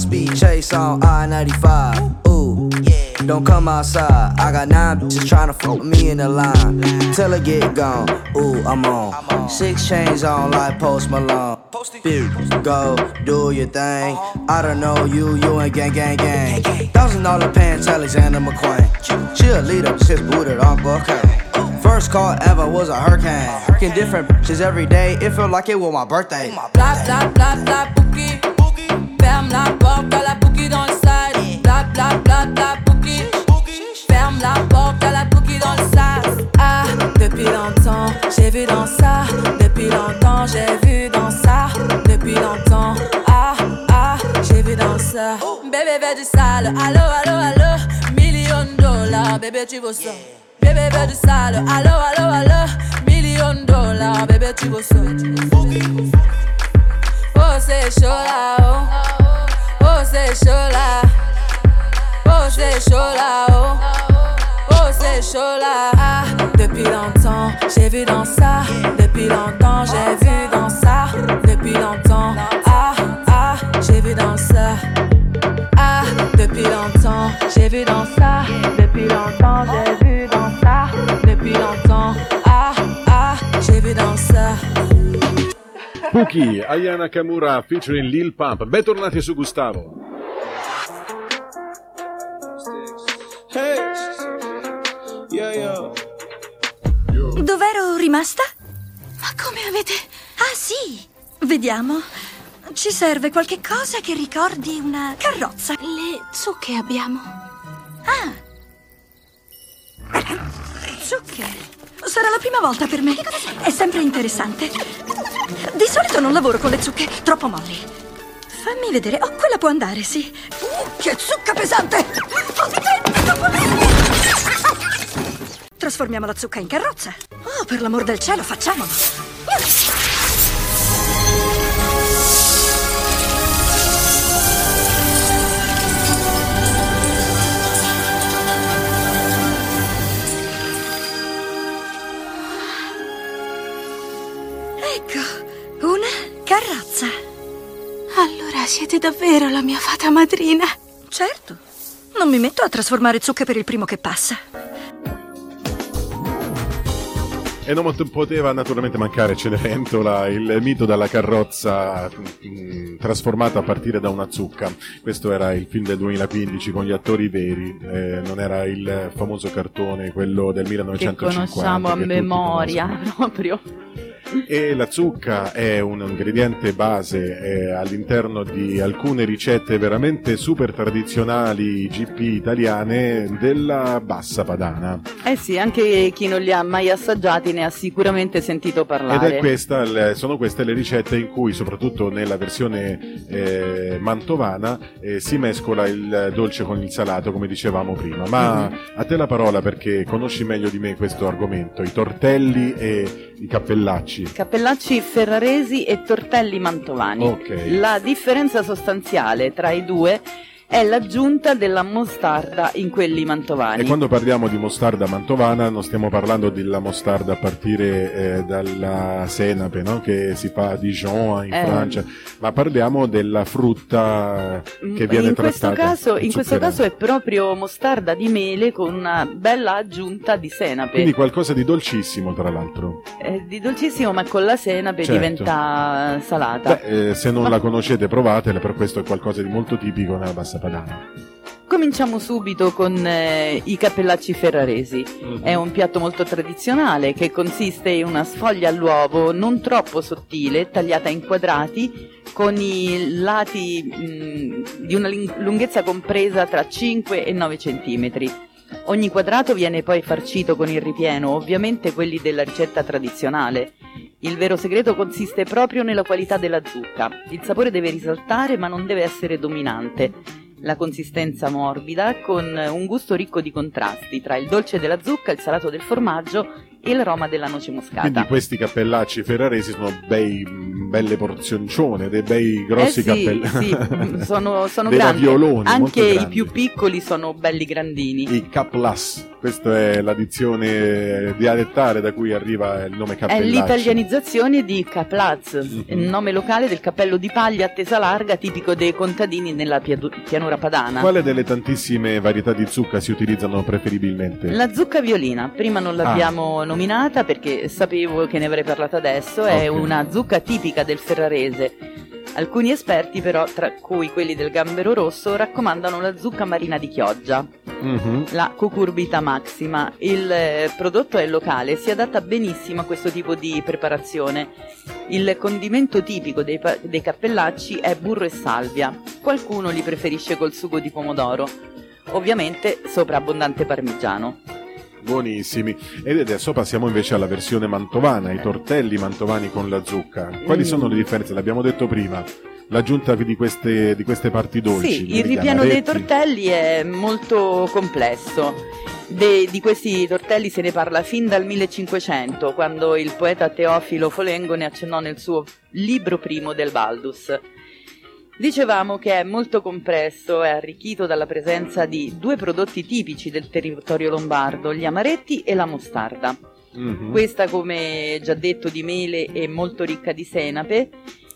Speed chase on I 95. Ooh, yeah. don't come outside. I got nine bitches trying to fuck me in the line. Till I get gone. Ooh, I'm on. Six chains on like Post Malone. Go do your thing. I don't know you, you ain't gang, gang, gang. Thousand dollar pants, Alexander McQueen. Cheerleader, sis booted Uncle Kane. First call ever was a hurricane. Fucking different bitches every day. It felt like it was my birthday. Bla bla bla bla pouki. Ferme la porte à la pouki dans le pouki. Ferme la porte à la pouki dans le sas. Ah, depuis longtemps, j'ai vu dans ça. Depuis longtemps, j'ai vu dans ça. Depuis longtemps, ah, ah, j'ai vu dans ça. Bébé veut du sale, allo, allo, allo. Million dollars, bébé tu veux ça. Bébé veut du sale, allo, allo, allo. Million dollars, bébé tu veux ça. Oh c'est chaud là, oh. C'est chaud là. Oh c'est chaud là, oh. Oh c'est chaud là. Ah, depuis longtemps, j'ai vu dans ça. Depuis longtemps, j'ai vu dans ça. Depuis longtemps, ah, ah, j'ai vu dans ça. Ah, depuis longtemps, j'ai vu dans ça. Depuis longtemps, j'ai vu dans ça. Depuis longtemps, ah, ah, j'ai vu dans ça. Puki, Aya Nakamura featuring Lil Pump. Bentornati su Gustavo. Yeah, yeah. Dov'ero rimasta? Ma come avete... Ah sì, vediamo. Ci serve qualche cosa che ricordi una carrozza. Le zucche abbiamo. Ah. Zucche. Sarà la prima volta per me. È sempre interessante. Di solito non lavoro con le zucche, troppo molli. Fammi vedere. Oh, quella può andare, sì. Uh, che zucca pesante! Trasformiamo la zucca in carrozza. Oh, per l'amor del cielo, facciamolo. Siete davvero la mia fata madrina? Certo. Non mi metto a trasformare zucche per il primo che passa. E non pot- poteva naturalmente mancare Cenerentola, il mito della carrozza mh, trasformata a partire da una zucca. Questo era il film del 2015 con gli attori veri, eh, non era il famoso cartone, quello del Che 1950. conosciamo a che tutti memoria conoscono. proprio. E la zucca è un ingrediente base all'interno di alcune ricette veramente super tradizionali GP italiane della bassa padana. Eh sì, anche chi non li ha mai assaggiati ne ha sicuramente sentito Ed parlare. è questa, sono queste le ricette in cui, soprattutto nella versione eh, mantovana, eh, si mescola il dolce con il salato, come dicevamo prima. Ma Mhm. a te la parola perché conosci meglio di me questo argomento, i tortelli e i cappellacci. Cappellacci ferraresi e tortelli mantovani. Ok. La differenza sostanziale tra i due è l'aggiunta della mostarda in quelli mantovani. E quando parliamo di mostarda mantovana non stiamo parlando della mostarda a partire eh, dalla senape no? che si fa a Dijon in Eh. Francia, ma parliamo della frutta che viene in questo, trattata. caso, in questo caso è proprio mostarda di mele con una bella aggiunta di senape. Quindi qualcosa di dolcissimo tra l'altro. È di dolcissimo, ma con la senape Certo. diventa salata. Beh, eh, se non la conoscete provatela, per questo è qualcosa di molto tipico nella bassa padana. Cominciamo subito con eh, i cappellacci ferraresi. Mhm. È un piatto molto tradizionale che consiste in una sfoglia all'uovo non troppo sottile, tagliata in quadrati, con i lati mh, di una lunghezza compresa tra 5 e 9 centimetri. Ogni quadrato viene poi farcito con il ripieno, ovviamente quelli della ricetta tradizionale. Il vero segreto consiste proprio nella qualità della zucca. Il sapore deve risaltare ma non deve essere dominante. La consistenza morbida con un gusto ricco di contrasti tra il dolce della zucca, il salato del formaggio e l'aroma della noce moscata. Quindi questi cappellacci ferraresi sono bei, belle porzioncione, dei bei grossi eh sì, cappellacci. sì, sono, sono Dei grandi. ravioloni, molto Anche i grandi. più piccoli sono belli grandini. I caplas, questa è l'addizione dialettale da cui arriva il nome È cappellacci. l'italianizzazione di Caplaz, Mhm. il nome locale del cappello di paglia a tesa larga tipico dei contadini nella piadu- pianura padana. Quale delle tantissime varietà di zucca si utilizzano preferibilmente? La zucca violina, prima non l'abbiamo nominata perché sapevo che ne avrei parlato adesso, è Ok. una zucca tipica del ferrarese. Alcuni esperti però, tra cui quelli del gambero rosso, raccomandano la zucca marina di Chioggia, Mhm. la cucurbita maxima. Il eh, prodotto è locale e si adatta benissimo a questo tipo di preparazione. Il condimento tipico dei, pa- dei cappellacci è burro e salvia. Qualcuno li preferisce col sugo di pomodoro. Ovviamente sopra abbondante parmigiano. Buonissimi. Ed adesso passiamo invece alla versione mantovana, i tortelli mantovani con la zucca. Quali Mm. sono le differenze? L'abbiamo detto prima. L'aggiunta di queste, di queste parti dolci. Sì, il ripiano dei tortelli è molto complesso. De- di questi tortelli se ne parla fin dal 1500, quando il poeta Teofilo Folengo ne accennò nel suo libro primo del Baldus. Dicevamo che è molto compresso e arricchito dalla presenza di due prodotti tipici del territorio lombardo, gli amaretti e la mostarda. Mhm. Questa, come già detto, di mele è molto ricca di senape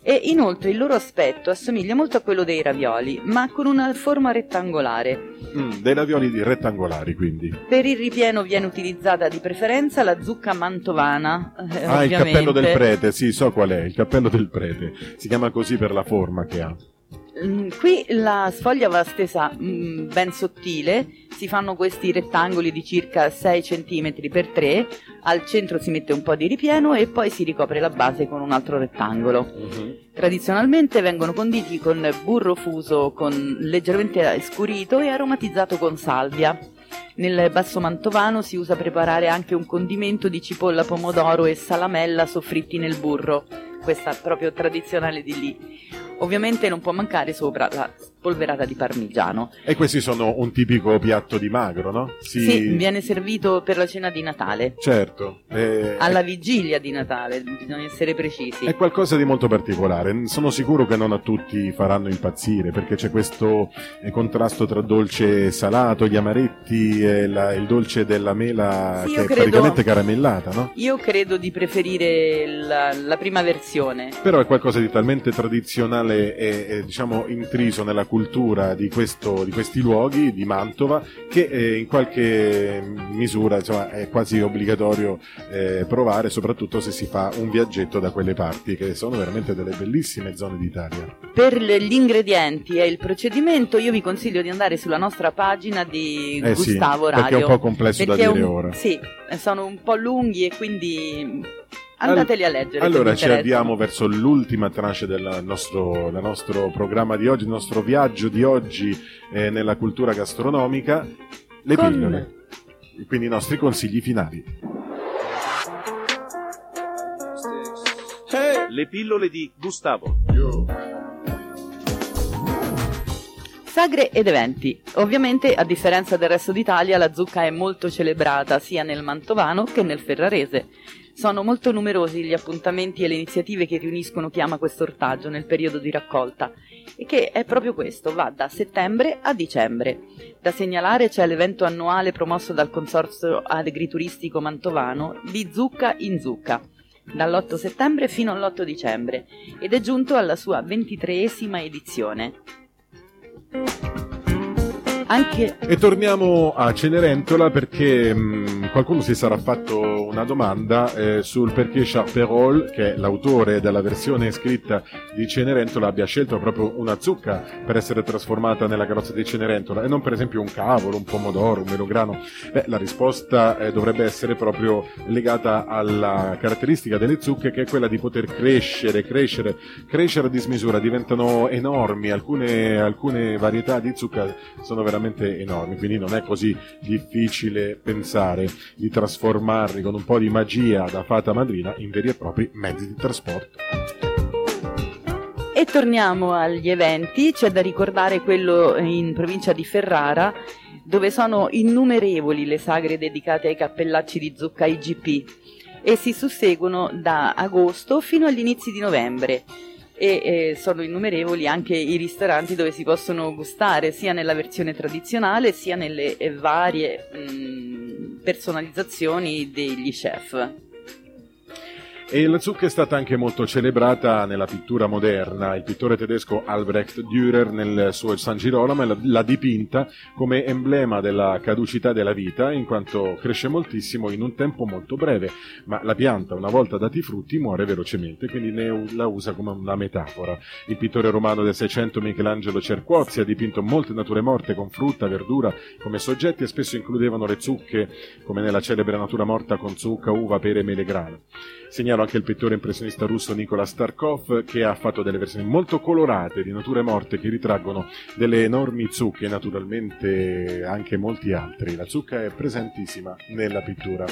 e inoltre il loro aspetto assomiglia molto a quello dei ravioli, ma con una forma rettangolare. Mm, dei ravioli rettangolari, quindi. Per il ripieno viene utilizzata di preferenza la zucca mantovana. eh, Ah, il ovviamente. cappello del prete, sì, so qual è, il cappello del prete. Si chiama così per la forma che ha. Mm, Qui la sfoglia va stesa mm, ben sottile, si fanno questi rettangoli di circa 6 cm x 3, al centro si mette un po' di ripieno e poi si ricopre la base con un altro rettangolo. Tradizionalmente vengono conditi con burro fuso con leggermente scurito e aromatizzato con salvia. Nel basso mantovano si usa preparare anche un condimento di cipolla, pomodoro e salamella soffritti nel burro. Questa proprio tradizionale di lì. Ovviamente non può mancare sopra la spolverata di parmigiano. E questi sono un tipico piatto di magro, no? Sì, viene servito per la cena di Natale. Certo. eh, Alla vigilia di Natale, bisogna essere precisi. È qualcosa di molto particolare. Sono sicuro che non a tutti faranno impazzire perché c'è questo eh, contrasto tra dolce e salato, gli amaretti e la- il dolce della mela Sì, che è credo- praticamente caramellata, no? Io credo di preferire la, la prima versione. Però è qualcosa di talmente tradizionale e, e, diciamo intriso nella cultura di, questo, di questi luoghi di Mantova che eh, in qualche misura insomma, è quasi obbligatorio eh, provare, soprattutto se si fa un viaggetto da quelle parti, che sono veramente delle bellissime zone d'Italia. Per gli ingredienti e il procedimento io vi consiglio di andare sulla nostra pagina di Eh sì, Gustavo Radio. perché è un po' complesso da dire un- ora. Sì, sono un po' lunghi e quindi andateli a leggere. Allora ci avviamo verso l'ultima tranche del nostro, del nostro programma di oggi, il nostro viaggio di oggi eh, nella cultura gastronomica, le Con- pillole. Quindi i nostri consigli finali. Le pillole di Gustavo. Sagre ed eventi. Ovviamente, a differenza del resto d'Italia, la zucca è molto celebrata sia nel mantovano che nel ferrarese. Sono molto numerosi gli appuntamenti e le iniziative che riuniscono chi ama questo ortaggio nel periodo di raccolta e che è proprio questo, va da settembre a dicembre. Da segnalare c'è l'evento annuale promosso dal Consorzio Agrituristico Mantovano di Zucca in Zucca, dall'8 settembre fino all'8 dicembre, ed è giunto alla sua ventitreesima edizione. Anche E torniamo a Cenerentola perché mh, qualcuno si sarà fatto una domanda eh, sul perché Charperol, che è l'autore della versione scritta di Cenerentola, abbia scelto proprio una zucca per essere trasformata nella carrozza di Cenerentola e non per esempio un cavolo, un pomodoro, un melograno. Beh, la risposta eh, dovrebbe essere proprio legata alla caratteristica delle zucche che è quella di poter crescere, crescere, crescere a dismisura, diventano enormi, alcune, alcune varietà di zucca sono veramente enormi, quindi non è così difficile pensare di trasformarli con un po' di magia da fata madrina in veri e propri mezzi di trasporto. E torniamo agli eventi, c'è da ricordare quello in provincia di Ferrara, dove sono innumerevoli le sagre dedicate ai cappellacci di zucca IGP e si susseguono da agosto fino agli inizi di novembre. E eh, sono innumerevoli anche i ristoranti dove si possono gustare sia nella versione tradizionale sia nelle varie mm, personalizzazioni degli chef. E la zucca è stata anche molto celebrata nella pittura moderna. Il pittore tedesco Albrecht Dürer nel suo San Girolamo l'ha- dipinta come emblema della caducità della vita, in quanto cresce moltissimo in un tempo molto breve, ma la pianta, una volta dati i frutti, muore velocemente, quindi la usa come una metafora. Il pittore romano del 600 Michelangelo Cerquozzi ha dipinto molte nature morte con frutta, verdura come soggetti e spesso includevano le zucche, come nella celebre natura morta con zucca, uva, pere e mele grano. Segnalo anche il pittore impressionista russo Nicola Starkov che ha fatto delle versioni molto colorate di nature morte che ritraggono delle enormi zucche, naturalmente anche molti altri. La zucca è presentissima nella pittura.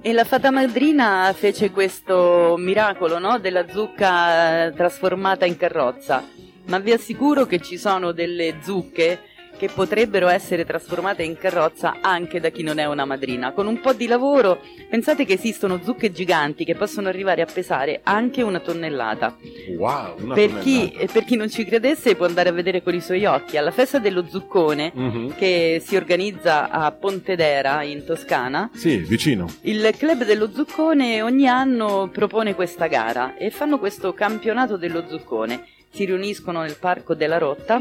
E la fata madrina fece questo miracolo no? della zucca eh, trasformata in carrozza, ma vi assicuro che ci sono delle zucche che potrebbero essere trasformate in carrozza anche da chi non è una madrina. Con un po' di lavoro, pensate che esistono zucche giganti che possono arrivare a pesare anche una tonnellata. Wow, una Per chi, tonnellata. e per chi non ci credesse può andare a vedere con i suoi occhi. Alla festa dello zuccone, Mhm. che si organizza a Pontedera in Toscana, Sì, vicino. il club dello zuccone ogni anno propone questa gara e fanno questo campionato dello zuccone. Si riuniscono nel parco della Rotta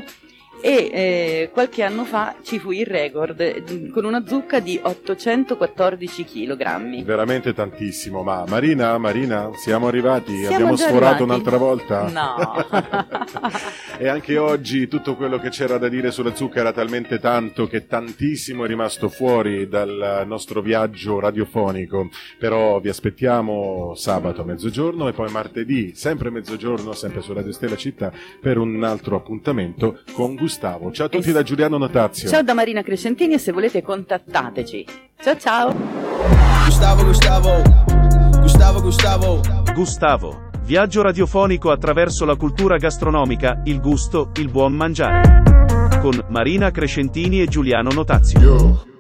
e eh, qualche anno fa ci fu il record eh, con una zucca di 814 kg. Veramente tantissimo, ma Marina, Marina, siamo arrivati, Siamo abbiamo sforato arrivati? un'altra volta. No. E anche oggi tutto quello che c'era da dire sulla zucca era talmente tanto che tantissimo è rimasto fuori dal nostro viaggio radiofonico. Però vi aspettiamo sabato a mezzogiorno e poi martedì, sempre mezzogiorno, sempre su Radio Stella Città, per un altro appuntamento con Gustavo. Ciao a tutti da Giuliano Notazio. Ciao da Marina Crescentini e se volete contattateci. Ciao ciao! Gustavo, Gustavo, Gustavo, Gustavo. Gustavo. Viaggio radiofonico attraverso la cultura gastronomica, il gusto, il buon mangiare. Con Marina Crescentini e Giuliano Notazio.